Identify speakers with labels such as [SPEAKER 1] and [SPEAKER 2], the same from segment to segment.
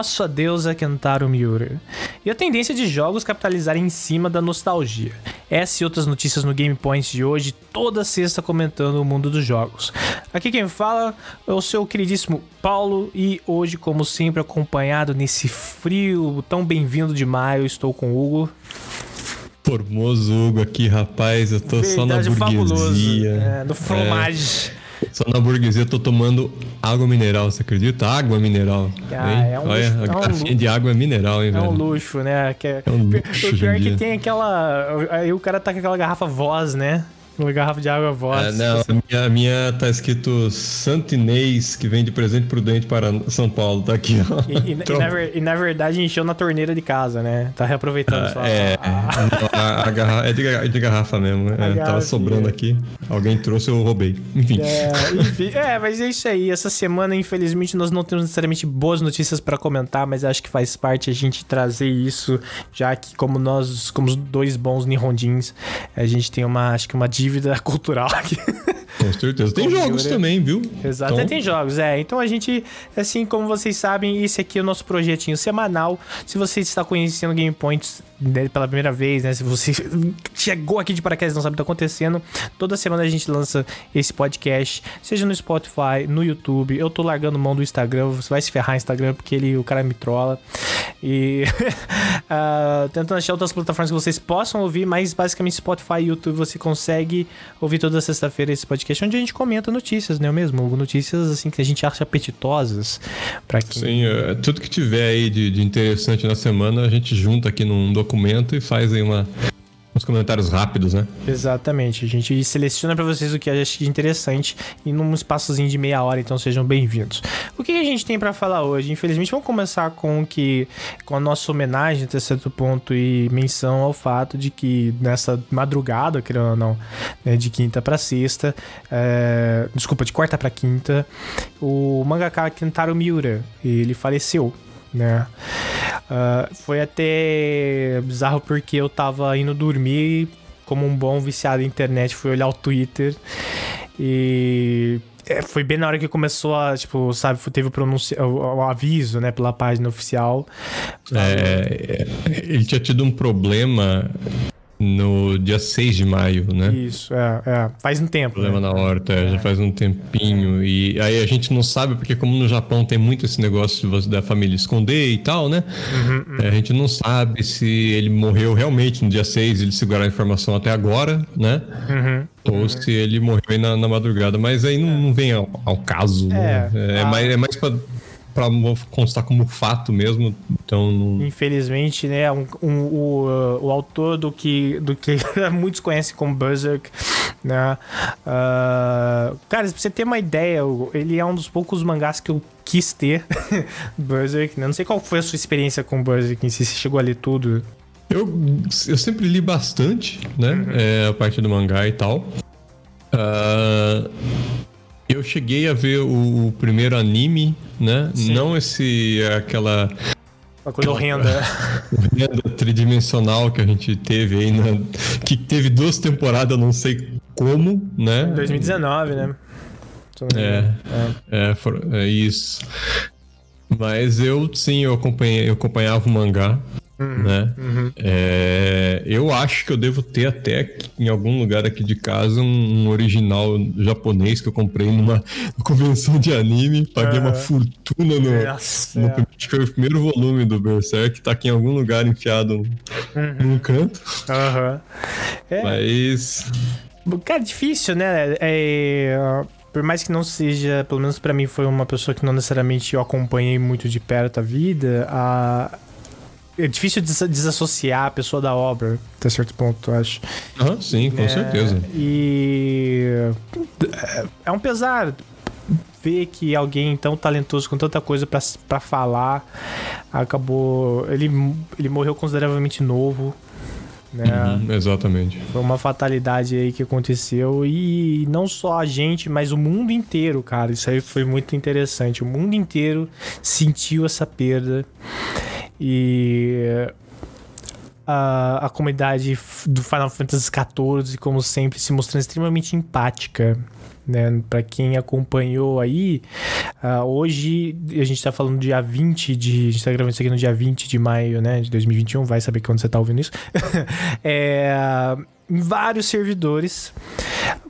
[SPEAKER 1] nosso adeus a Kentaro Miura. E a tendência de jogos capitalizarem em cima da nostalgia. Essa e outras notícias no Game Points de hoje, toda sexta comentando o mundo dos jogos. Aqui quem fala é o seu queridíssimo Paulo e hoje, como sempre, acompanhado nesse frio tão bem-vindo de maio, estou com o Hugo.
[SPEAKER 2] Formoso Hugo aqui, rapaz. Eu tô
[SPEAKER 1] Verdade,
[SPEAKER 2] só na burguesia.
[SPEAKER 1] Fabuloso. É, no fromage.
[SPEAKER 2] É. Só na burguesia eu tô tomando água mineral, você acredita? Água mineral.
[SPEAKER 1] Ah, é um
[SPEAKER 2] Olha,
[SPEAKER 1] luxo,
[SPEAKER 2] a
[SPEAKER 1] é um
[SPEAKER 2] garrafinha de água é mineral, hein,
[SPEAKER 1] É
[SPEAKER 2] velho?
[SPEAKER 1] um luxo, né? Que é...
[SPEAKER 2] É um luxo
[SPEAKER 1] o pior é que tem aquela. Aí o cara tá com aquela garrafa voz, né? Uma garrafa de água voz.
[SPEAKER 2] É, não, a minha, a minha tá escrito Santo Inês, que vem de presente prudente para São Paulo. Tá aqui, ó.
[SPEAKER 1] E, e- e
[SPEAKER 2] Então,
[SPEAKER 1] na, ver- e na verdade encheu na torneira de casa, né? Tá reaproveitando só.
[SPEAKER 2] É, a, a garra- é de, é de garrafa mesmo. É,
[SPEAKER 1] garrafinha.
[SPEAKER 2] tava sobrando aqui. Alguém trouxe, eu roubei. Enfim.
[SPEAKER 1] É, enfim, é, mas é isso aí. Essa semana, infelizmente, nós não temos necessariamente boas notícias pra comentar, mas acho que faz parte a gente trazer isso, já que como nós, como os dois bons nihondins, a gente tem uma, acho que uma dívida cultural aqui.
[SPEAKER 2] Com certeza. Tem jogos também, viu?
[SPEAKER 1] Exato,
[SPEAKER 2] Então,
[SPEAKER 1] tem jogos, é. Então a gente, assim como vocês sabem, esse aqui é o nosso projetinho semanal. Se você está conhecendo Game Points né, pela primeira vez, né? Se você chegou aqui de paraquedas e não sabe o que está acontecendo, toda semana a gente lança esse podcast, seja no Spotify, no YouTube. Eu tô largando mão do Instagram, você vai se ferrar no Instagram porque ele, o cara me trola. E ah, tentando achar outras plataformas que vocês possam ouvir, mas basicamente Spotify e YouTube você consegue ouvir toda sexta-feira esse podcast onde a gente comenta notícias, não é mesmo? Notícias assim que a gente acha apetitosas para quem
[SPEAKER 2] Sim, é, tudo que tiver aí de, de interessante na semana, a gente junta aqui num documento e faz aí uma, uns comentários rápidos, né?
[SPEAKER 1] Exatamente, a gente seleciona pra vocês o que acha de interessante e num espaçozinho de meia hora, então sejam bem-vindos. O que a gente tem pra falar hoje? Infelizmente, vamos começar com que com a nossa homenagem até certo ponto e menção ao fato de que nessa madrugada, querendo ou não, né, de quinta pra sexta, é, desculpa, de quarta pra quinta, o mangaka Kentaro Miura, ele faleceu né? Ah, foi até bizarro porque eu tava indo dormir como um bom viciado em internet, fui olhar o Twitter e é, foi bem na hora que começou a, tipo, sabe, teve o, o aviso, né, pela página oficial.
[SPEAKER 2] É, é, ele tinha tido um problema no dia 6 de maio, né?
[SPEAKER 1] Isso, é, é, faz um tempo.
[SPEAKER 2] Problema
[SPEAKER 1] né?
[SPEAKER 2] na horta, já faz um tempinho. E aí a gente não sabe, porque como no Japão tem muito esse negócio da família esconder e tal, né? É, a gente não sabe se ele morreu realmente no dia 6, ele seguraram a informação até agora, né?
[SPEAKER 1] Uhum.
[SPEAKER 2] Ou se ele morreu aí na, na madrugada. Mas aí não, não vem ao, ao caso, né?
[SPEAKER 1] É,
[SPEAKER 2] É,
[SPEAKER 1] a-
[SPEAKER 2] mais, é mais pra, pra mo- constar como fato mesmo. Então não.
[SPEAKER 1] Infelizmente, né, um, um- o, uh, o autor do que, do que muitos conhecem como Berserk, né, ah, cara, pra você ter uma ideia, ele é um dos poucos mangás que eu quis ter, Berserk, né, não sei qual foi a sua experiência com Berserk, em si, se você chegou a ler tudo.
[SPEAKER 2] Eu, eu sempre li bastante, né?
[SPEAKER 1] Uhum.
[SPEAKER 2] É, a parte do mangá e tal. Ah, eu cheguei a ver o, o primeiro anime, né?
[SPEAKER 1] Sim.
[SPEAKER 2] Não esse aquela
[SPEAKER 1] Uma coisa horrenda.
[SPEAKER 2] renda tridimensional que a gente teve aí, na, que teve duas temporadas, não sei como, né?
[SPEAKER 1] 2019, né?
[SPEAKER 2] É,
[SPEAKER 1] engano.
[SPEAKER 2] é, for- é isso. Mas eu, sim, eu, acompanhei, eu acompanhava o mangá, né? É, eu acho que eu devo ter até em algum lugar aqui de casa um, original japonês que eu comprei numa convenção de anime. Paguei uma
[SPEAKER 1] Aham.
[SPEAKER 2] fortuna no,
[SPEAKER 1] Nossa,
[SPEAKER 2] no
[SPEAKER 1] é.
[SPEAKER 2] acho que foi o primeiro volume do Berserk. Tá aqui em algum lugar enfiado num canto.
[SPEAKER 1] É,
[SPEAKER 2] Mas...
[SPEAKER 1] Cara, difícil, né? É, por mais que não seja, pelo menos pra mim foi uma pessoa que não necessariamente eu acompanhei muito de perto a vida, a... é difícil des- desassociar a pessoa da obra, até certo ponto, eu acho.
[SPEAKER 2] Ah, sim, com
[SPEAKER 1] É,
[SPEAKER 2] certeza.
[SPEAKER 1] E é um pesar ver que alguém tão talentoso com tanta coisa pra, pra falar acabou. Ele, ele morreu consideravelmente novo. Né?
[SPEAKER 2] Uhum, exatamente.
[SPEAKER 1] Foi uma fatalidade aí que aconteceu e não só a gente, mas o mundo inteiro, cara. Isso aí foi muito interessante. O mundo inteiro sentiu essa perda e a, a comunidade do Final Fantasy XIV, como sempre, se mostrando extremamente empática. Né? Para quem acompanhou aí, uh, hoje a gente tá falando dia 20 de. A gente tá gravando isso aqui no dia 20 de maio, né? De 2021, vai saber quando você tá ouvindo isso. é, em vários servidores,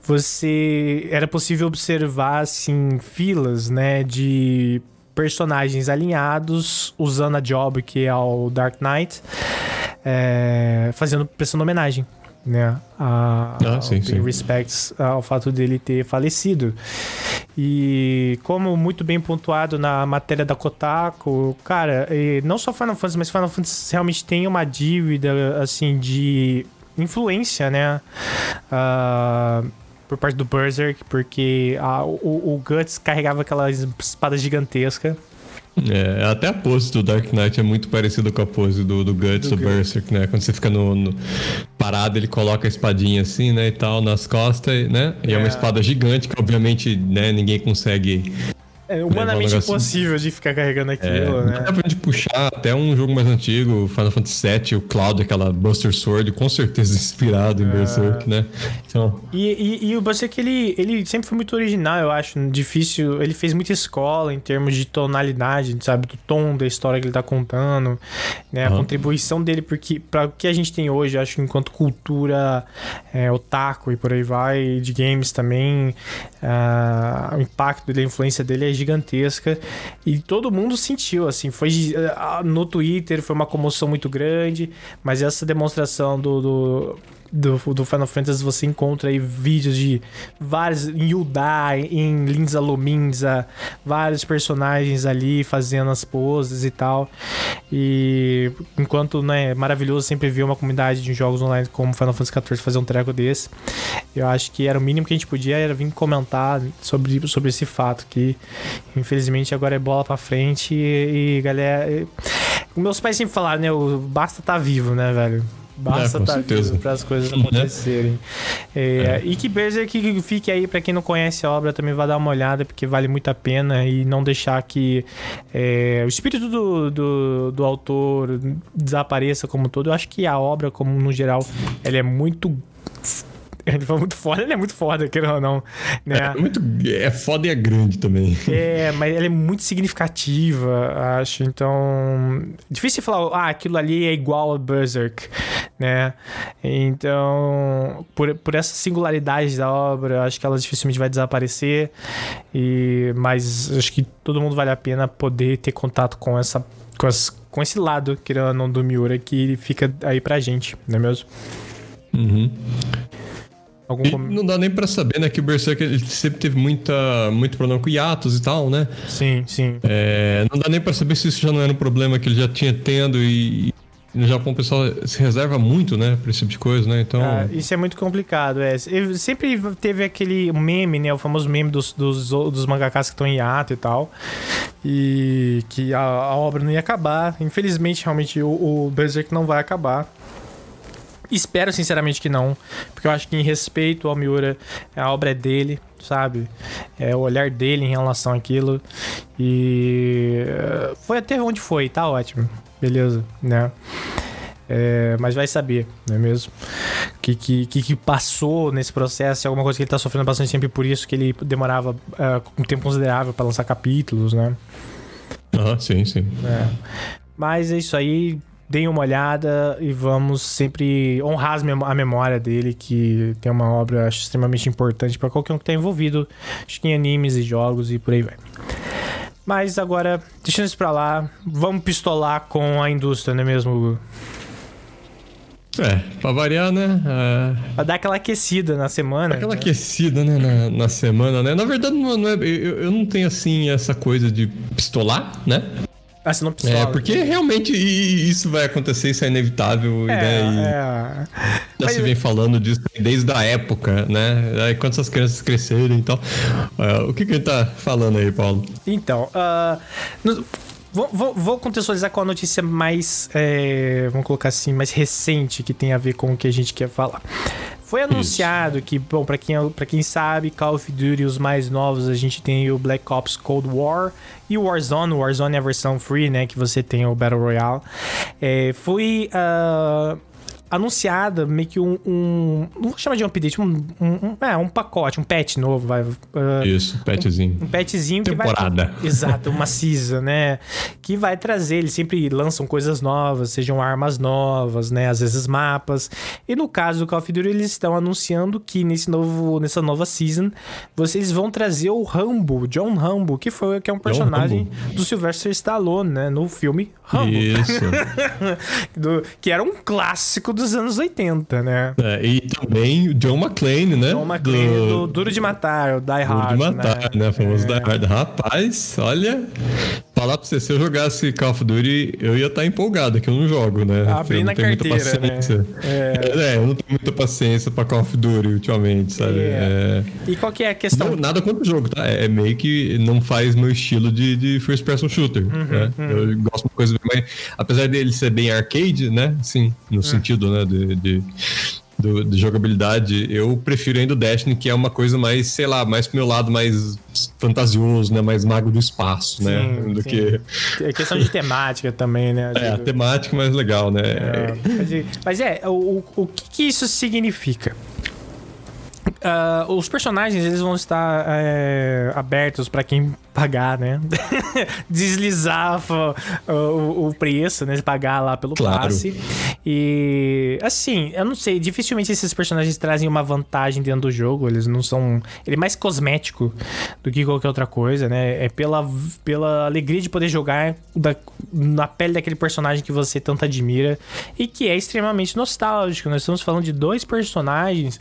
[SPEAKER 1] você era possível observar assim filas, né, de personagens alinhados usando a job que é o Dark Knight, é, fazendo prestando homenagem né? A,
[SPEAKER 2] ah, sim, sim.
[SPEAKER 1] respects ao fato dele ter falecido. E como muito bem pontuado na matéria da Kotaku, cara, não só Final Fantasy, mas Final Fantasy realmente tem uma dívida, assim, de influência, né? Uh, por parte do Berserk, porque a, o, o Guts carregava aquela espada gigantesca
[SPEAKER 2] é, até a pose do Dark Knight é muito parecida com a pose do, do Guts, do, do Berserk, né? Quando você fica no, no, parado, ele coloca a espadinha assim, né, e tal, nas costas, né? E é, é uma espada gigante que, obviamente, né, ninguém consegue
[SPEAKER 1] é humanamente impossível de ficar carregando aquilo, é, né?
[SPEAKER 2] Dá pra gente puxar até um jogo mais antigo, Final Fantasy VII, o Cloud, aquela Buster Sword, com certeza inspirado em é. Berserk, né?
[SPEAKER 1] Então... E, e, e, o Berserk, ele, ele sempre foi muito original, eu acho. Difícil. Ele fez muita escola em termos de tonalidade, sabe? Do tom da história que ele tá contando, né? A contribuição dele, porque para o que a gente tem hoje, acho que enquanto cultura é, otaku e por aí vai, de games também, uh, o impacto da influência dele é gigantesca e todo mundo sentiu, assim, foi no Twitter foi uma comoção muito grande, mas essa demonstração do, do do, do Final Fantasy você encontra aí vídeos de vários em Yudai, em Linza Lominza, vários personagens ali fazendo as poses e tal. E enquanto né, é maravilhoso sempre ver uma comunidade de jogos online como Final Fantasy XIV fazer um treco desse, eu acho que era o mínimo que a gente podia era vir comentar sobre, sobre esse fato que infelizmente agora é bola para frente e, e galera, meus pais sempre falaram, né, o basta tá vivo, né, velho? Basta é, estar vivo para as coisas né? acontecerem. É, é. E que Berserk fique aí, para quem não conhece a obra, também vai dar uma olhada, porque vale muito a pena e não deixar que é, o espírito do, do, do, autor desapareça como todo. Eu acho que a obra, como no geral, ela é muito ele foi muito foda, ele é muito foda, querendo ou não. Né?
[SPEAKER 2] É, muito, é foda e é grande também.
[SPEAKER 1] É, mas ela é muito significativa, acho. Então, difícil falar, ah, aquilo ali é igual ao Berserk, né? Então, por, por essa singularidade da obra, acho que ela dificilmente vai desaparecer. E, mas acho que todo mundo vale a pena poder ter contato com essa com, as, com esse lado, querendo ou não, do Miura que fica aí pra gente, não é mesmo?
[SPEAKER 2] Uhum. Algum com... Não dá nem pra saber, né? Que o Berserk ele sempre teve muita, muito problema com hiatos e tal, né?
[SPEAKER 1] Sim, sim.
[SPEAKER 2] É, não dá nem pra saber se isso já não era um problema que ele já tinha tendo e, no Japão o pessoal se reserva muito, né, pra esse tipo de coisa, né? Então. Ah,
[SPEAKER 1] isso é muito complicado, é. Sempre teve aquele meme, né? O famoso meme dos, dos, dos mangakas que estão em hiato e tal. E que a, a, obra não ia acabar. Infelizmente, realmente, o, o Berserk não vai acabar. Espero sinceramente que não, porque eu acho que em respeito ao Miura, a obra é dele, sabe? É o olhar dele em relação àquilo. E eh, foi até onde foi, tá ótimo. Beleza, né? É, mas vai saber, não é mesmo? O que, que, que, passou nesse processo, alguma coisa que ele tá sofrendo bastante tempo e por isso que ele demorava uh, um tempo considerável para lançar capítulos, né?
[SPEAKER 2] Ah, sim, sim.
[SPEAKER 1] É. Mas é isso aí deem uma olhada e vamos sempre honrar a memória dele, que tem uma obra acho, extremamente importante para qualquer um que está envolvido acho que em animes e jogos e por aí vai. Mas agora, deixando isso pra lá, vamos pistolar com a indústria, não é mesmo, Hugo?
[SPEAKER 2] É, pra variar, né?
[SPEAKER 1] É... Pra dar aquela aquecida na semana.
[SPEAKER 2] Aquela né? aquecida, né? Na, na, semana, né? Na verdade, não, não é, eu, eu não tenho, assim, essa coisa de pistolar, né?
[SPEAKER 1] Ah, você não pistola.
[SPEAKER 2] É, porque realmente isso vai acontecer, isso é inevitável. É, né? é. Já Mas... se vem falando disso desde a época, né? Aí quando essas crianças crescerem e tal. Uh, o que, que ele tá falando aí, Paulo?
[SPEAKER 1] Então, uh, no... Vou, vou, vou, contextualizar com a notícia mais, é, vamos colocar assim, mais recente que tem a ver com o que a gente quer falar. Foi anunciado Isso. que, bom, para quem, pra quem sabe, Call of Duty, os mais novos, a gente tem o Black Ops Cold War e o Warzone. O Warzone é a versão free, né? Que você tem o Battle Royale. É, foi. Uh, anunciada meio que um, um, Não vou chamar de um update, um, um, é, um pacote, um patch novo, vai. Uh,
[SPEAKER 2] Isso, patchzinho.
[SPEAKER 1] Um, um patchzinho
[SPEAKER 2] Temporada.
[SPEAKER 1] que vai. Exato, uma season, né? Que vai trazer, eles sempre lançam coisas novas, sejam armas novas, né? Às vezes mapas. E no caso do Call of Duty, eles estão anunciando que nesse novo, nessa nova season, vocês vão trazer o Rambo, John Rambo, que foi que é um personagem do Sylvester Stallone, né? No filme Rambo.
[SPEAKER 2] Isso.
[SPEAKER 1] do, que era um clássico dos anos 80, né?
[SPEAKER 2] É, e também o John McClane, né?
[SPEAKER 1] John McClane do... do Duro de Matar, o Die Hard.
[SPEAKER 2] Duro de Matar, né? né? O famoso é. Die Hard. Rapaz, olha. Falar pra você, se eu jogasse Call of Duty, eu ia estar tá empolgado, que eu não jogo, né?
[SPEAKER 1] Abrir na carteira,
[SPEAKER 2] né? É. é. eu não tenho muita paciência pra Call of Duty ultimamente, sabe? É.
[SPEAKER 1] É... E qual que é a questão?
[SPEAKER 2] Não, nada contra o jogo, tá? É meio que não faz meu estilo de, de first person shooter, uhum, né? Uhum. Eu gosto de uma coisa mais... Apesar dele ser bem arcade, né? Sim, no uhum. sentido, né? de, de do, de jogabilidade, eu prefiro ainda o Destiny, que é uma coisa mais, sei lá, mais pro meu lado mais fantasioso, né? Mais mago do espaço, né? sim, né? Do sim. que.
[SPEAKER 1] É questão de temática também, né?
[SPEAKER 2] É, a temática mais legal, né?
[SPEAKER 1] É, mas, é, o, o que, que isso significa? Uh, os personagens eles vão estar é, abertos para quem pagar, né? Deslizar o, o, o, preço, né? Pagar lá pelo claro. passe. E assim, eu não sei, dificilmente esses personagens trazem uma vantagem dentro do jogo. Eles não são. Ele é mais cosmético do que qualquer outra coisa, né? É pela, pela alegria de poder jogar da, na pele daquele personagem que você tanto admira e que é extremamente nostálgico. Nós estamos falando de dois personagens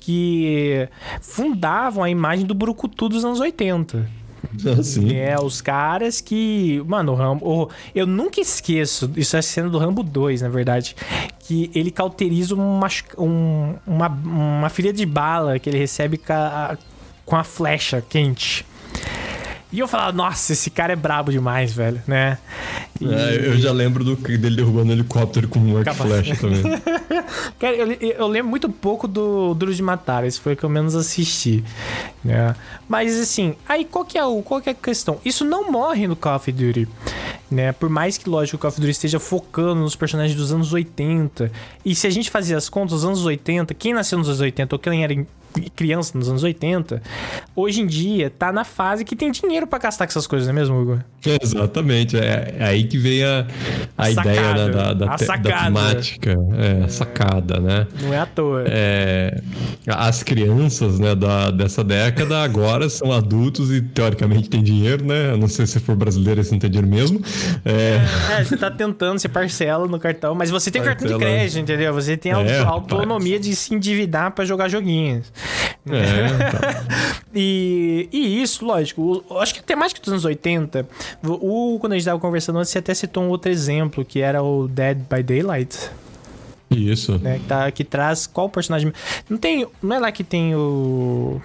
[SPEAKER 1] que fundavam a imagem do Brucutu dos anos 80.
[SPEAKER 2] Sim.
[SPEAKER 1] É, os caras que. Mano, o Rambo. eu nunca esqueço, isso é cena do Rambo 2, na verdade. Que ele cauteriza uma, um, uma, uma filha de bala que ele recebe com a, com a flecha quente. E eu falava, nossa, esse cara é brabo demais, velho, né?
[SPEAKER 2] E... É, eu já lembro do, dele derrubando um helicóptero com um arco flecha também.
[SPEAKER 1] cara, eu, eu, lembro muito pouco do Duro de Matar, esse foi o que eu menos assisti, né? Mas assim, aí qual que é, o, qual que é a questão? Isso não morre no Call of Duty, né? Por mais que, lógico, o Call of Duty esteja focando nos personagens dos anos 80, e se a gente fazia as contas, os anos 80, quem nasceu nos anos 80 ou quem era criança nos anos 80, hoje em dia tá na fase que tem dinheiro para gastar com essas coisas, não é mesmo, Hugo?
[SPEAKER 2] Exatamente. É, é aí que vem a, a, ideia né, da, da, a te, da temática. É, a sacada, né?
[SPEAKER 1] Não é à toa.
[SPEAKER 2] É, as crianças né, da, dessa década agora são adultos e teoricamente têm dinheiro, né? Eu não sei se for brasileiro se não tem dinheiro mesmo.
[SPEAKER 1] É... é, você tá tentando, você parcela no cartão, mas você tem parcela... cartão de crédito, entendeu? Você tem é, autonomia de se endividar para jogar joguinhos. É, tá. e, e isso, lógico, acho que a temática dos anos 80, o, quando a gente estava conversando antes, você até citou um outro exemplo, que era o Dead by Daylight.
[SPEAKER 2] Isso.
[SPEAKER 1] Né, que, tá, que traz qual personagem. Não tem. Não é lá que tem o.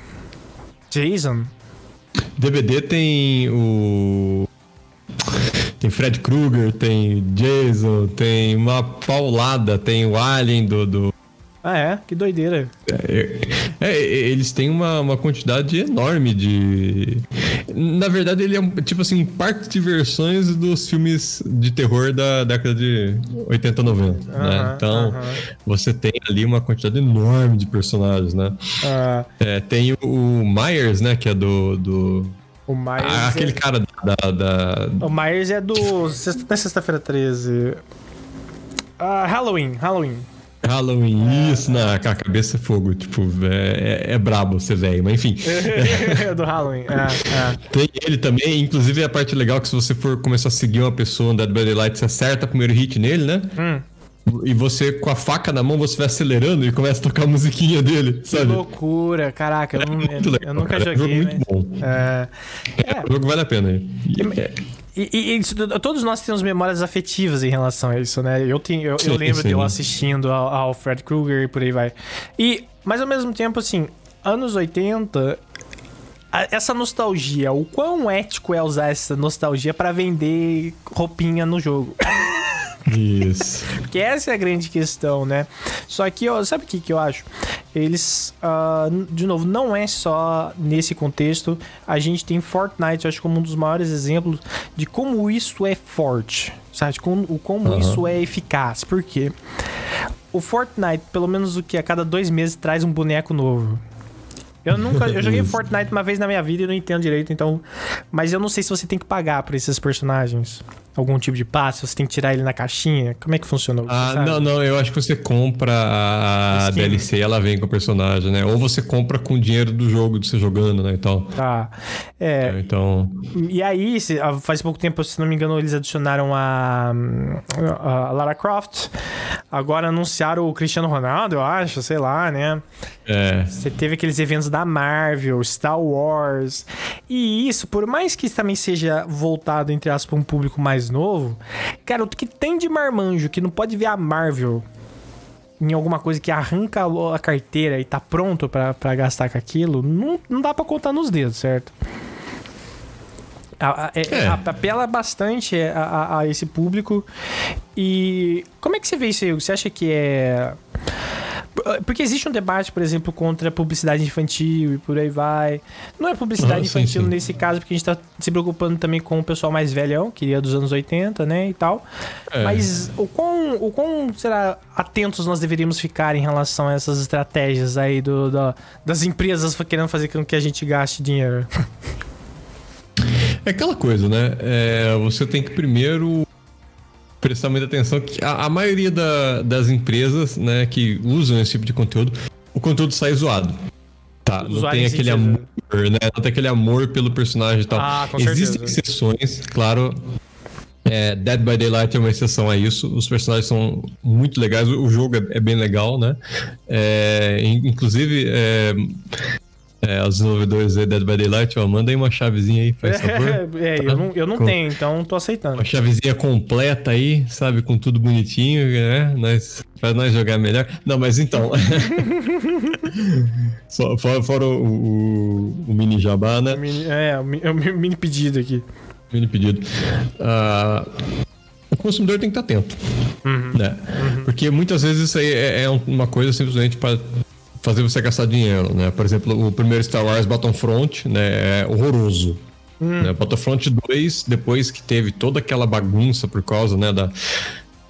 [SPEAKER 1] Jason?
[SPEAKER 2] DVD tem o. Tem Fred Krueger, tem Jason, tem uma paulada, tem o Alien do, do
[SPEAKER 1] ah, é? Que doideira.
[SPEAKER 2] É, é, eles têm uma, uma quantidade enorme de. Na verdade, ele é um, tipo assim, um parque de versões dos filmes de terror da década de 80, 90. Uh -huh, né? Então, você tem ali uma quantidade enorme de personagens, né? Uh. É, tem o Myers, né? Que é do. do...
[SPEAKER 1] O Myers.
[SPEAKER 2] Ah, aquele é... cara da, da,
[SPEAKER 1] O Myers é do. Não é sexta-feira 13. Uh, Halloween, Halloween.
[SPEAKER 2] Halloween, isso, na, a cabeça é fogo, tipo, é, é, é brabo ser velho, mas enfim.
[SPEAKER 1] É do Halloween, é, é.
[SPEAKER 2] Tem ele também, inclusive a parte legal é que se você for começar a seguir uma pessoa, um Dead by Daylight, você acerta o primeiro hit nele, né? Hum. E você, com a faca na mão, você vai acelerando e começa a tocar a musiquinha dele, sabe?
[SPEAKER 1] Que loucura, caraca, eu, é não, legal, eu nunca cara. joguei. É um jogo muito bom. É,
[SPEAKER 2] é, o jogo vale a pena. E,
[SPEAKER 1] e, e, e, todos nós temos memórias afetivas em relação a isso, né? Eu, tenho, eu, eu lembro sim. de eu assistindo ao, ao Fred Krueger e por aí vai. E, mas ao mesmo tempo, assim, anos 80, essa nostalgia, o quão ético é usar essa nostalgia para vender roupinha no jogo?
[SPEAKER 2] Isso.
[SPEAKER 1] Porque essa é a grande questão, né? Só que, ó, sabe o que, que eu acho? Eles, uh, de novo, não é só nesse contexto. A gente tem Fortnite, eu acho, como um dos maiores exemplos de como isso é forte, sabe? Como, como uhum. isso é eficaz. Por quê? o Fortnite, pelo menos o que a cada dois meses traz um boneco novo. Eu nunca. Eu joguei Fortnite uma vez na minha vida e não entendo direito, então. Mas eu não sei se você tem que pagar por esses personagens algum tipo de passe? Você tem que tirar ele na caixinha? Como é que funciona?
[SPEAKER 2] Ah, sabe? não, não. Eu acho que você compra a. DLC e ela vem com o personagem, né? Ou você compra com o dinheiro do jogo de você jogando, né? E tal.
[SPEAKER 1] Tá. É, é, então. E aí, ah, faz pouco tempo, se não me engano, eles adicionaram a, a Lara Croft. Agora anunciaram o Cristiano Ronaldo, eu acho, sei lá, né? É. Você teve aqueles eventos da Marvel, Star Wars. E isso, por mais que também seja voltado, entre aspas, para um público mais mais novo, cara, o que tem de marmanjo que não pode ver a Marvel em alguma coisa que arranca a carteira e tá pronto para gastar com aquilo, não, não dá para contar nos dedos, certo? A, a, é. é. apela bastante a, a, esse público. E como é que você vê isso aí? Você acha que é porque existe um debate, por exemplo, contra a publicidade infantil e por aí vai. Não é publicidade ah, infantil sim, sim. nesse caso, porque a gente tá se preocupando também com o pessoal mais velhão, que é dos anos 80, né, e tal. É. Mas o quão, o quão, será, atentos nós deveríamos ficar em relação a essas estratégias aí do, do das empresas querendo fazer com que a gente gaste dinheiro?
[SPEAKER 2] É aquela coisa, né? É, você tem que primeiro prestar muita atenção que a, a maioria da, das empresas, né, que usam esse tipo de conteúdo, o conteúdo sai zoado. Tá, não tem aquele amor, né? Não tem aquele amor pelo personagem e tal. Ah, com Existem certeza. exceções, claro. É, Dead by Daylight é uma exceção a isso. Os personagens são muito legais, o jogo é, é bem legal, né? É, inclusive, é, é, os desenvolvedores de Dead by Daylight, ó, mandem uma chavezinha aí, faz favor.
[SPEAKER 1] É, tá? eu não, eu não com, tenho, então tô aceitando.
[SPEAKER 2] Uma chavezinha completa aí, sabe, com tudo bonitinho, né? Nós, pra nós jogar melhor. Não, mas então. fora, fora o, o, o, mini jabá, né?
[SPEAKER 1] Mini, é, o, o mini pedido aqui.
[SPEAKER 2] Mini pedido. Uh, o consumidor tem que estar atento. Uhum. Né? Uhum. Porque muitas vezes isso aí é, é uma coisa simplesmente para fazer você gastar dinheiro, né? Por exemplo, o primeiro Star Wars Battlefront, né, é horroroso. Hum. Né? Battlefront 2, depois que teve toda aquela bagunça por causa, né, da,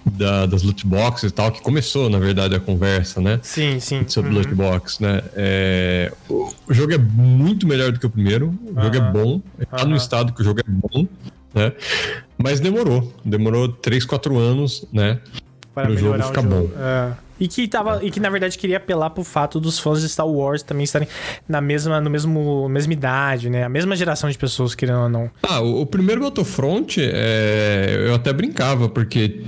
[SPEAKER 2] da, das loot boxes e tal, que começou, na verdade, a conversa, né?
[SPEAKER 1] Sim, sim.
[SPEAKER 2] Sobre uhum. loot box, né? É... O jogo é muito melhor do que o primeiro. O jogo é bom. Tá no estado que o jogo é bom, né? Mas demorou. Demorou 3, 4 anos, né? Para o jogo ficar bom. É.
[SPEAKER 1] E que, tava, e que na verdade queria apelar pro fato dos fãs de Star Wars também estarem na mesma, no mesmo, mesma idade, né? A mesma geração de pessoas, querendo ou não.
[SPEAKER 2] Ah, o, o primeiro Battlefront, é, eu até brincava, porque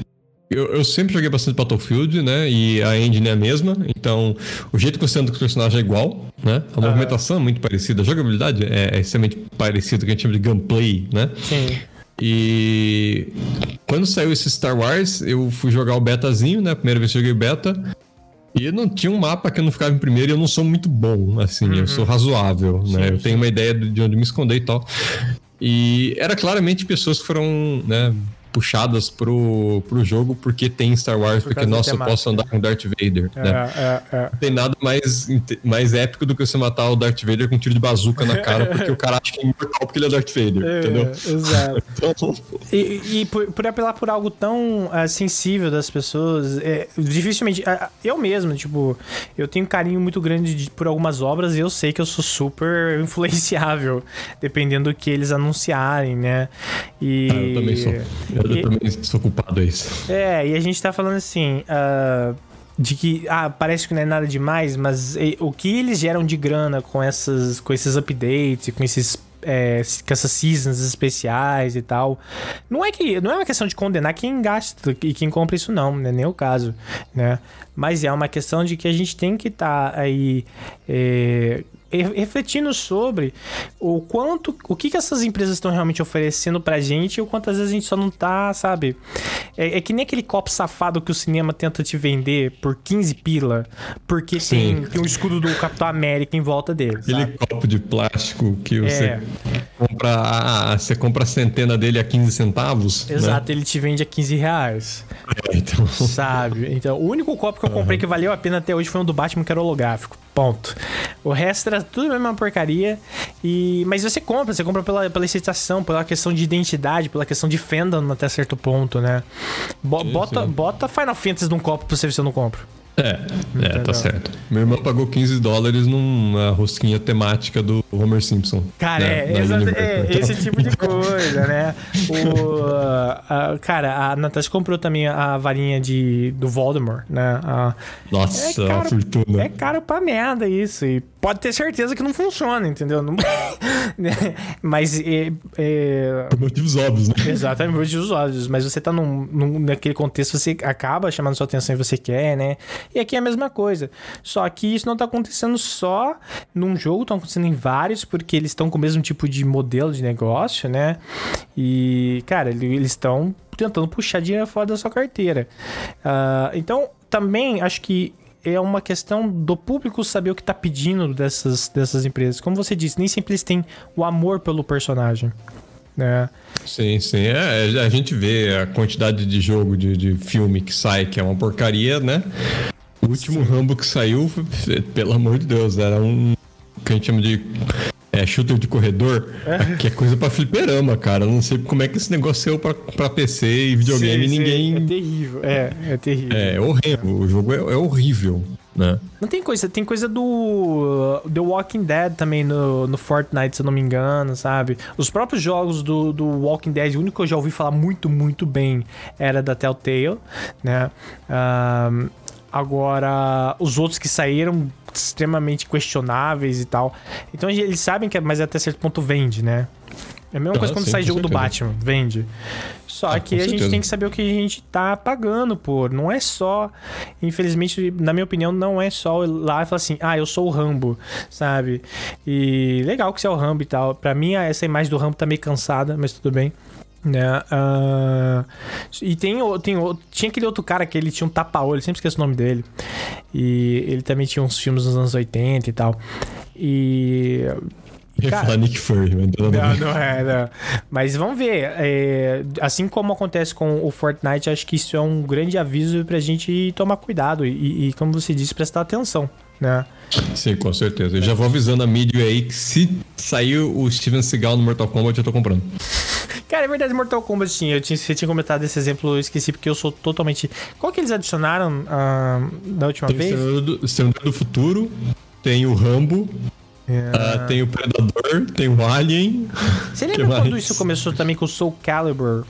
[SPEAKER 2] eu, eu, sempre joguei bastante Battlefield, né? E a engine é a mesma. Então, o jeito que você anda com os personagens é igual, né? A movimentação é muito parecida. A jogabilidade é, é extremamente parecida, que a gente chama de gameplay, né? Sim. E quando saiu esse Star Wars, eu fui jogar o betazinho, né? Primeira vez que joguei beta. E não tinha um mapa que eu não ficava em primeiro e eu não sou muito bom, assim, uhum. eu sou razoável, sim, né? Eu tenho uma ideia de onde me esconder e tal. E era claramente pessoas que foram, né, puxadas pro, pro jogo porque tem Star Wars, Por porque, nossa, eu posso andar com Darth Vader, é, né? É, é. Não tem nada mais, mais épico do que você matar o Darth Vader com um tiro de bazuca na cara, porque o cara acha que é imortal porque ele é Darth Vader, é, entendeu?
[SPEAKER 1] Exato. então... E, e por, por, apelar por algo tão uh, sensível das pessoas, é, dificilmente... Uh, eu mesmo, tipo, eu tenho um carinho muito grande de, por algumas obras e eu sei que eu sou super influenciável, dependendo do que eles anunciarem, né?
[SPEAKER 2] E... Ah, eu também sou. Eu e, também sou culpado a isso.
[SPEAKER 1] É, e a gente tá falando assim. Uh, de que ah, parece que não é nada demais, mas e, o que eles geram de grana com essas com esses updates, com esses é, com essas seasons especiais e tal. Não é que não é uma questão de condenar quem gasta e quem compra isso não, não é nem o caso, né? Mas é uma questão de que a gente tem que estar tá aí é, refletindo sobre o quanto, o que, que essas empresas estão realmente oferecendo pra gente e o quanto às vezes a gente só não tá, sabe? É, é, que nem aquele copo safado que o cinema tenta te vender por 15 pila, porque tem, tem um escudo do Capitão América em volta dele.
[SPEAKER 2] Aquele sabe? copo de plástico que você é. compra, a, você compra a centena dele a 15 centavos.
[SPEAKER 1] Né? Exato, né? ele te vende a 15 reais. É, então... Sabe? Então, o único copo que eu comprei uhum. que valeu a pena até hoje foi um do Batman que era holográfico. Ponto. O resto era tudo a mesma porcaria. E... Mas você compra, você compra pela, pela excitação, pela questão de identidade, pela questão de fandom até certo ponto, né? Bo bota, bota Final Fantasy num copo pra você ver se eu não compro.
[SPEAKER 2] É, é, tá certo. Minha irmã pagou 15 dólares numa rosquinha temática do Homer Simpson.
[SPEAKER 1] Cara,
[SPEAKER 2] né?
[SPEAKER 1] é, exato, é esse tipo de coisa, né? O, a, cara, a Natasha comprou também a varinha de, do Voldemort, né? A,
[SPEAKER 2] Nossa, é caro, uma fortuna.
[SPEAKER 1] É caro pra merda isso. E pode ter certeza que não funciona, entendeu? Não, mas é, é...
[SPEAKER 2] Por motivos óbvios, né?
[SPEAKER 1] Exatamente, por motivos óbvios. Mas você tá num, num, naquele contexto, você acaba chamando sua atenção e você quer, né? E aqui é a mesma coisa. Só que isso não tá acontecendo só num jogo, tá acontecendo em vários, porque eles estão com o mesmo tipo de modelo de negócio, né? E, cara, eles estão tentando puxar dinheiro fora da sua carteira. Uh, então, também acho que é uma questão do público saber o que tá pedindo dessas, dessas empresas. Como você disse, nem sempre eles têm o amor pelo personagem. Né?
[SPEAKER 2] Sim, sim. É, a gente vê a quantidade de jogo, de, de filme que sai, que é uma porcaria, né? O último. Rambo que saiu, pelo amor de Deus, era um que a gente chama de é, shooter de corredor, é. que é coisa pra fliperama, cara. Eu não sei como é que esse negócio saiu pra, pra PC e videogame sim, ninguém.
[SPEAKER 1] É terrível, é, é terrível.
[SPEAKER 2] É, é horrível. O jogo é, é horrível. Né?
[SPEAKER 1] Não tem coisa, tem coisa do uh, The Walking Dead também no, no Fortnite, se eu não me engano, sabe? Os próprios jogos do, do Walking Dead, o único que eu já ouvi falar muito, muito bem era da Telltale, né? Um, agora, os outros que saíram extremamente questionáveis e tal. Então eles sabem que, mas até certo ponto vende, né? É a mesma ah, coisa quando sim, sai jogo certeza. do Batman, vende. Só ah, que a certeza. gente tem que saber o que a gente tá pagando por. Não é só. Infelizmente, na minha opinião, não é só ir lá e falar assim, ah, eu sou o Rambo, sabe? E legal que você é o Rambo e tal. Pra mim, essa imagem do Rambo tá meio cansada, mas tudo bem. Né? Uh, e tem, tem, tinha aquele outro cara que ele tinha um tapa-olho, sempre esqueço o nome dele. E ele também tinha uns filmes nos anos 80 e tal. E.
[SPEAKER 2] Ia falar Nick Fury, mas
[SPEAKER 1] não, não, não é, não. Mas vamos ver. É, assim como acontece com o Fortnite, acho que isso é um grande aviso pra gente tomar cuidado e, e como você disse, prestar atenção, né?
[SPEAKER 2] Sim, com certeza. Eu já vou avisando a mídia aí que se sair o Steven Seagal no Mortal Kombat, eu tô comprando.
[SPEAKER 1] Cara, é verdade, Mortal Kombat, sim. Eu tinha, você tinha comentado esse exemplo, eu esqueci, porque eu sou totalmente. Qual que eles adicionaram uh, da última
[SPEAKER 2] tem
[SPEAKER 1] vez?
[SPEAKER 2] O Senhor do Futuro, tem o Rambo. Uh, tem o Predador, tem o Alien.
[SPEAKER 1] Você lembra quando isso começou também com o Soul Calibur?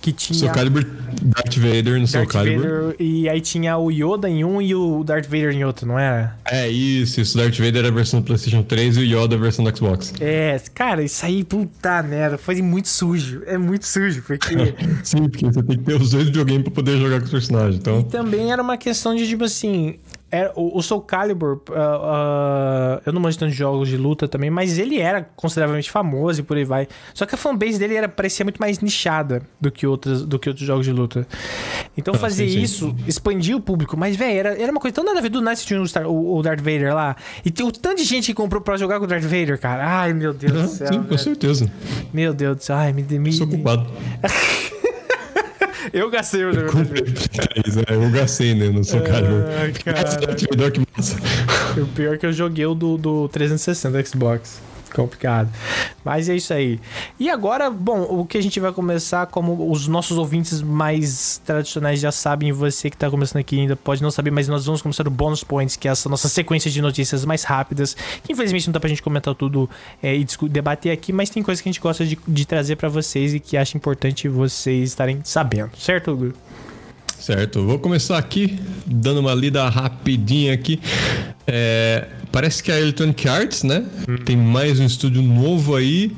[SPEAKER 1] Que tinha.
[SPEAKER 2] Soul Calibur, Darth Vader no Soul Calibur.
[SPEAKER 1] Vader, e aí tinha o Yoda em um e o Darth Vader em outro, não era?
[SPEAKER 2] É isso, isso. Darth Vader era a versão do PlayStation 3 e o Yoda a versão do Xbox.
[SPEAKER 1] É, cara, isso aí, puta merda, foi muito sujo. É muito sujo, porque.
[SPEAKER 2] Sim, porque você tem que ter os dois videogames pra poder jogar com os personagens. Então...
[SPEAKER 1] E também era uma questão de, tipo assim, era, o, o Soul Calibur, uh, uh, eu não manjo tanto de jogos de luta também, mas ele era consideravelmente famoso e por aí vai. Só que a fanbase dele era, parecia muito mais nichada do que, outros, do que outros jogos de luta. Então ah, fazer sim, sim. isso expandia o público. Mas, velho, era, era uma coisa tão nada a ver. Do Nice tinha o, o, Darth Vader lá. E tem o tanto de gente que comprou pra jogar com o Darth Vader, cara. Ai, meu Deus do céu. Sim,
[SPEAKER 2] velho. com certeza.
[SPEAKER 1] Meu Deus do céu. Ai, me... me
[SPEAKER 2] Sou culpado.
[SPEAKER 1] Eu gastei o jogo.
[SPEAKER 2] É, eu gastei, né? No seu cara.
[SPEAKER 1] cara. que massa. O pior é que eu joguei o do, do 360 Xbox complicado. Mas é isso aí. E agora, bom, o que a gente vai começar, como os nossos ouvintes mais tradicionais já sabem, você que tá começando aqui ainda pode não saber, mas nós vamos começar o Bonus Points, que é essa nossa sequência de notícias mais rápidas, que infelizmente não dá pra gente comentar tudo é, e debater aqui, mas tem coisas que a gente gosta de, de trazer para vocês e que acha importante vocês estarem sabendo, certo, Hugo?
[SPEAKER 2] Certo, vou começar aqui, dando uma lida rapidinha aqui. É, parece que a Electronic Arts, né? Hum. Tem mais um estúdio novo aí.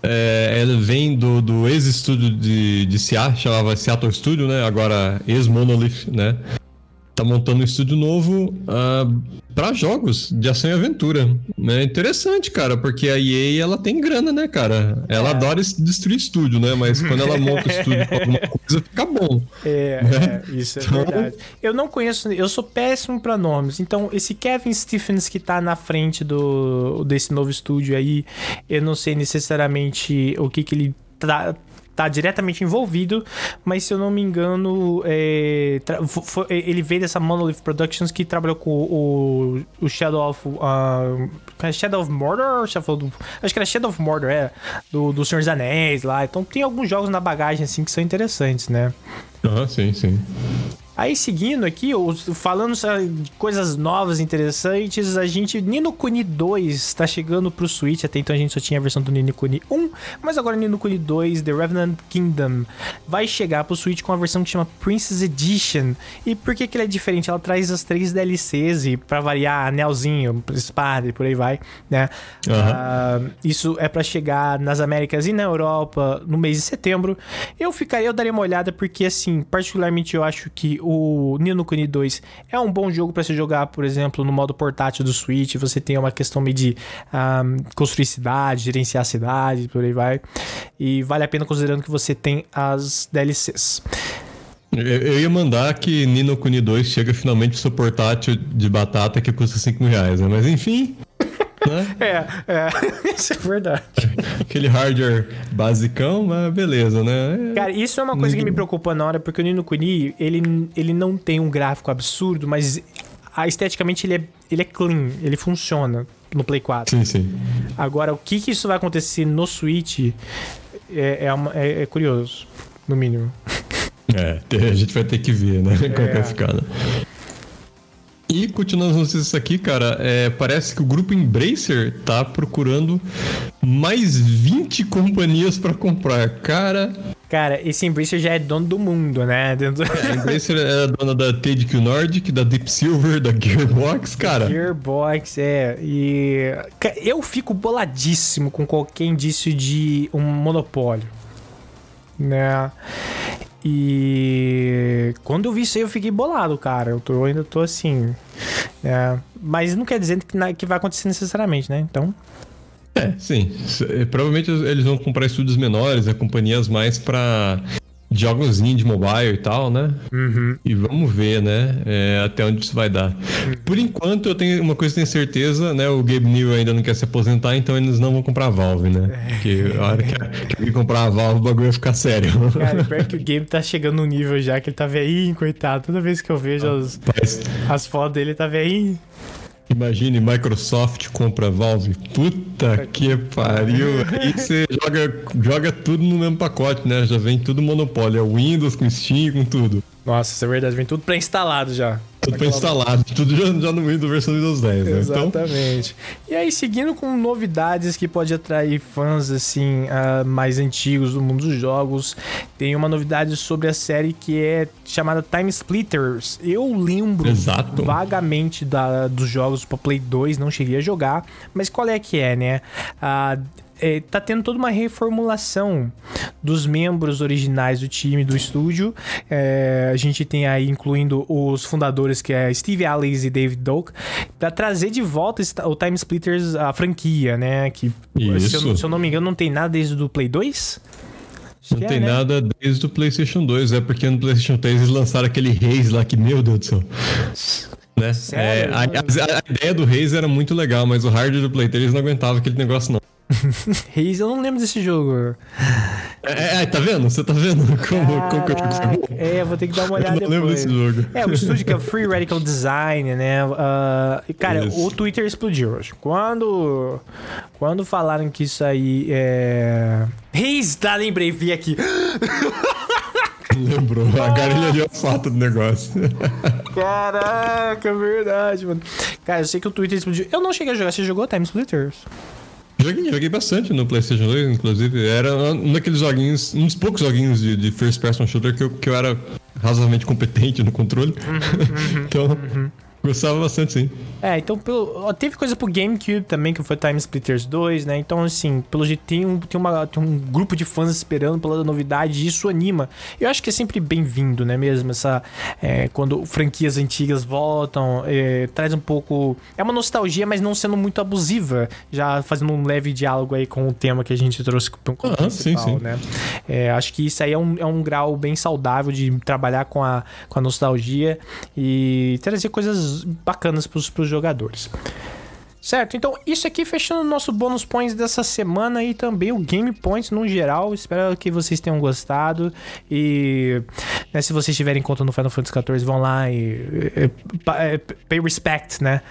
[SPEAKER 2] É, ela vem do, do ex-estúdio de, de Seattle, chamava Seattle Studio, né? Agora ex-Monolith, né? Tá montando um estúdio novo uh, ah, para jogos de ação e aventura. É interessante, cara, porque a EA ela tem grana, né, cara? Ela é. adora destruir estúdio, né? Mas quando ela monta o estúdio pra alguma coisa, fica bom.
[SPEAKER 1] É, né? é isso é então... verdade. Eu não conheço, eu sou péssimo para nomes. Então, esse Kevin Stephens que tá na frente do desse novo estúdio aí, eu não sei necessariamente o que que ele tá tá diretamente envolvido, mas se eu não me engano, é, foi, ele veio dessa Monolith Productions que trabalhou com o, o Shadow of. Uh, Shadow of Mordor? Acho que era Shadow of Mordor, é. Do, do Senhor dos Anéis lá. Então tem alguns jogos na bagagem assim que são interessantes, né?
[SPEAKER 2] Ah, sim, sim.
[SPEAKER 1] Aí seguindo aqui, falando de coisas novas, interessantes, a gente. Nino Kuni 2 está chegando pro Switch. Até então a gente só tinha a versão do Nino Kuni 1, mas agora Nino Kuni 2, The Revenant Kingdom, vai chegar pro Switch com a versão que chama Princess Edition. E por que, que ele é diferente? Ela traz as três DLCs e pra variar, anelzinho, espada e por aí vai, né? Uhum. Uh, isso é para chegar nas Américas e na Europa no mês de setembro. Eu ficaria, eu daria uma olhada porque, assim, particularmente eu acho que o Nino Kuni 2 é um bom jogo para se jogar, por exemplo, no modo portátil do Switch. Você tem uma questão meio de um, construir cidade, gerenciar cidade, por aí vai. E vale a pena considerando que você tem as DLCs.
[SPEAKER 2] Eu ia mandar que Nino Kuni 2 chega finalmente seu portátil de batata que custa 5 mil reais, né? Mas enfim.
[SPEAKER 1] Né? É, é, isso é verdade.
[SPEAKER 2] Aquele hardware basicão, mas beleza, né?
[SPEAKER 1] Cara, isso é uma coisa que me preocupa na hora, porque o Nino Kuni, ele, ele não tem um gráfico absurdo, mas esteticamente ele é, ele é clean, ele funciona no Play 4.
[SPEAKER 2] Sim, sim.
[SPEAKER 1] Agora, o que, que isso vai acontecer no Switch é, é, uma, é, é curioso, no mínimo.
[SPEAKER 2] É, a gente vai ter que ver, né? Como é. vai ficar, né? E continuando as notícias aqui, cara, é, parece que o grupo Embracer tá procurando mais 20 companhias para comprar. Cara.
[SPEAKER 1] Cara, esse Embracer já é dono do mundo, né?
[SPEAKER 2] É, a Embracer é dona da THQ Nordic, da Deep Silver, da Gearbox, cara.
[SPEAKER 1] Gearbox, é. E eu fico boladíssimo com qualquer indício de um monopólio, né? E quando eu vi isso aí, eu fiquei bolado, cara. Eu, tô, eu ainda tô assim. É, mas não quer dizer que, que vai acontecer necessariamente, né? Então.
[SPEAKER 2] É, sim. Provavelmente eles vão comprar estúdios menores, né, companhias mais para jogos de mobile e tal, né?
[SPEAKER 1] Uhum.
[SPEAKER 2] E vamos ver, né? É, até onde isso vai dar. Uhum. Por enquanto, eu tenho uma coisa que tenho certeza, né? O Gabe New ainda não quer se aposentar, então eles não vão comprar a Valve, né? É. Porque a hora que, que ele comprar a Valve, o bagulho vai ficar sério.
[SPEAKER 1] Cara, pior que o Gabe tá chegando no nível já que ele tá velhinho, coitado. Toda vez que eu vejo as, as fotos dele, ele tá velhinho.
[SPEAKER 2] Imagine Microsoft compra Valve. Puta que pariu. Aí você joga, joga tudo no mesmo pacote, né? Já vem tudo monopólio. É Windows com Steam, com tudo.
[SPEAKER 1] Nossa, isso é verdade. Vem tudo pré-instalado já.
[SPEAKER 2] Tudo pré-instalado, tudo já, já no Windows versão Windows 10,
[SPEAKER 1] né? Então Exatamente. Então... E aí, seguindo com novidades que pode atrair fãs, assim, uh, mais antigos do mundo dos jogos, tem uma novidade sobre a série que é chamada Time Splitters. Eu lembro
[SPEAKER 2] Exato.
[SPEAKER 1] vagamente da, dos jogos para Play 2, não cheguei a jogar, mas qual é que é, né? Uh, é, tá tendo toda uma reformulação dos membros originais do time do estúdio. É, a gente tem aí incluindo os fundadores que é Steve Alice e David Doak para trazer de volta o Time Splitters a franquia, né? Que se eu, se eu, não me engano não tem nada desde o Play 2.
[SPEAKER 2] Não tem é, né? nada desde o PlayStation 2, é porque no PlayStation 3 eles lançaram aquele Reis lá que, meu Deus do céu. Né? É, a, a, a, ideia do Reis era muito legal, mas o hardware do Play 3 não aguentava aquele negócio, não.
[SPEAKER 1] Reis, eu não lembro desse jogo.
[SPEAKER 2] É, é, tá vendo? Você tá vendo como, como que eu jogo
[SPEAKER 1] É, vou ter que dar uma olhada eu não depois. lembro desse jogo. É, o estúdio que é o Free Radical Design, né? Uh, cara, isso. o Twitter explodiu hoje. Quando, quando falaram que isso aí é... Reis, tá, lembrei, vi aqui.
[SPEAKER 2] Lembrou, a garilha de foto do negócio.
[SPEAKER 1] Caraca, verdade, mano. Cara, eu sei que o Twitter explodiu. Eu não cheguei a jogar, você jogou Time Splitters?
[SPEAKER 2] Joguei, joguei bastante no PlayStation 2, inclusive. Era um daqueles joguinhos, um dos poucos joguinhos de, de first person shooter que eu, que eu era razoavelmente competente no controle. Uhum, uhum, então. Uhum. Gostava bastante, sim.
[SPEAKER 1] É, então pelo, teve coisa pro GameCube também, que foi Time Splitters 2, né? Então, assim, pelo jeito tem um, tem, uma, tem um grupo de fãs esperando pela novidade e isso anima. Eu acho que é sempre bem-vindo, né? Mesmo essa. É, quando franquias antigas voltam, é, traz um pouco. É uma nostalgia, mas não sendo muito abusiva. Já fazendo um leve diálogo aí com o tema que a gente trouxe com o principal, sim, sim. né? É, acho que isso aí é um, é um grau bem saudável de trabalhar com a, com a nostalgia e trazer coisas bacanas para os jogadores. Certo? Então, isso aqui fechando o nosso bônus points dessa semana e também o Game Points no geral. Espero que vocês tenham gostado. E né, se vocês tiverem conta no Final Fantasy XIV, vão lá e, e, e pay respect, né?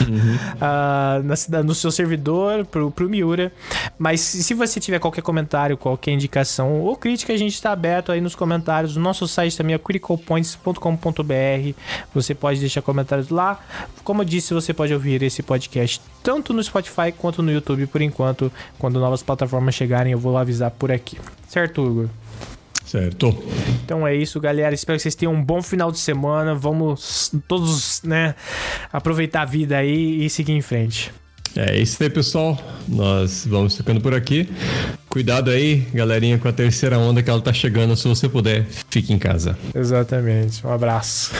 [SPEAKER 1] Uhum. uh, na, no seu servidor, pro, pro Miura. Mas se você tiver qualquer comentário, qualquer indicação ou crítica, a gente está aberto aí nos comentários. O nosso site também é criticalpoints.com.br. Você pode deixar comentários lá. Como eu disse, você pode ouvir esse podcast tanto no Spotify quanto no YouTube por enquanto. Quando novas plataformas chegarem, eu vou avisar por aqui. Certo, Hugo?
[SPEAKER 2] Certo.
[SPEAKER 1] Então é isso, galera. Espero que vocês tenham um bom final de semana. Vamos todos, né, aproveitar a vida aí e seguir em frente.
[SPEAKER 2] É isso aí, pessoal. Nós vamos ficando por aqui. Cuidado aí, galerinha, com a terceira onda que ela tá chegando. Se você puder, fique em casa.
[SPEAKER 1] Exatamente. Um abraço.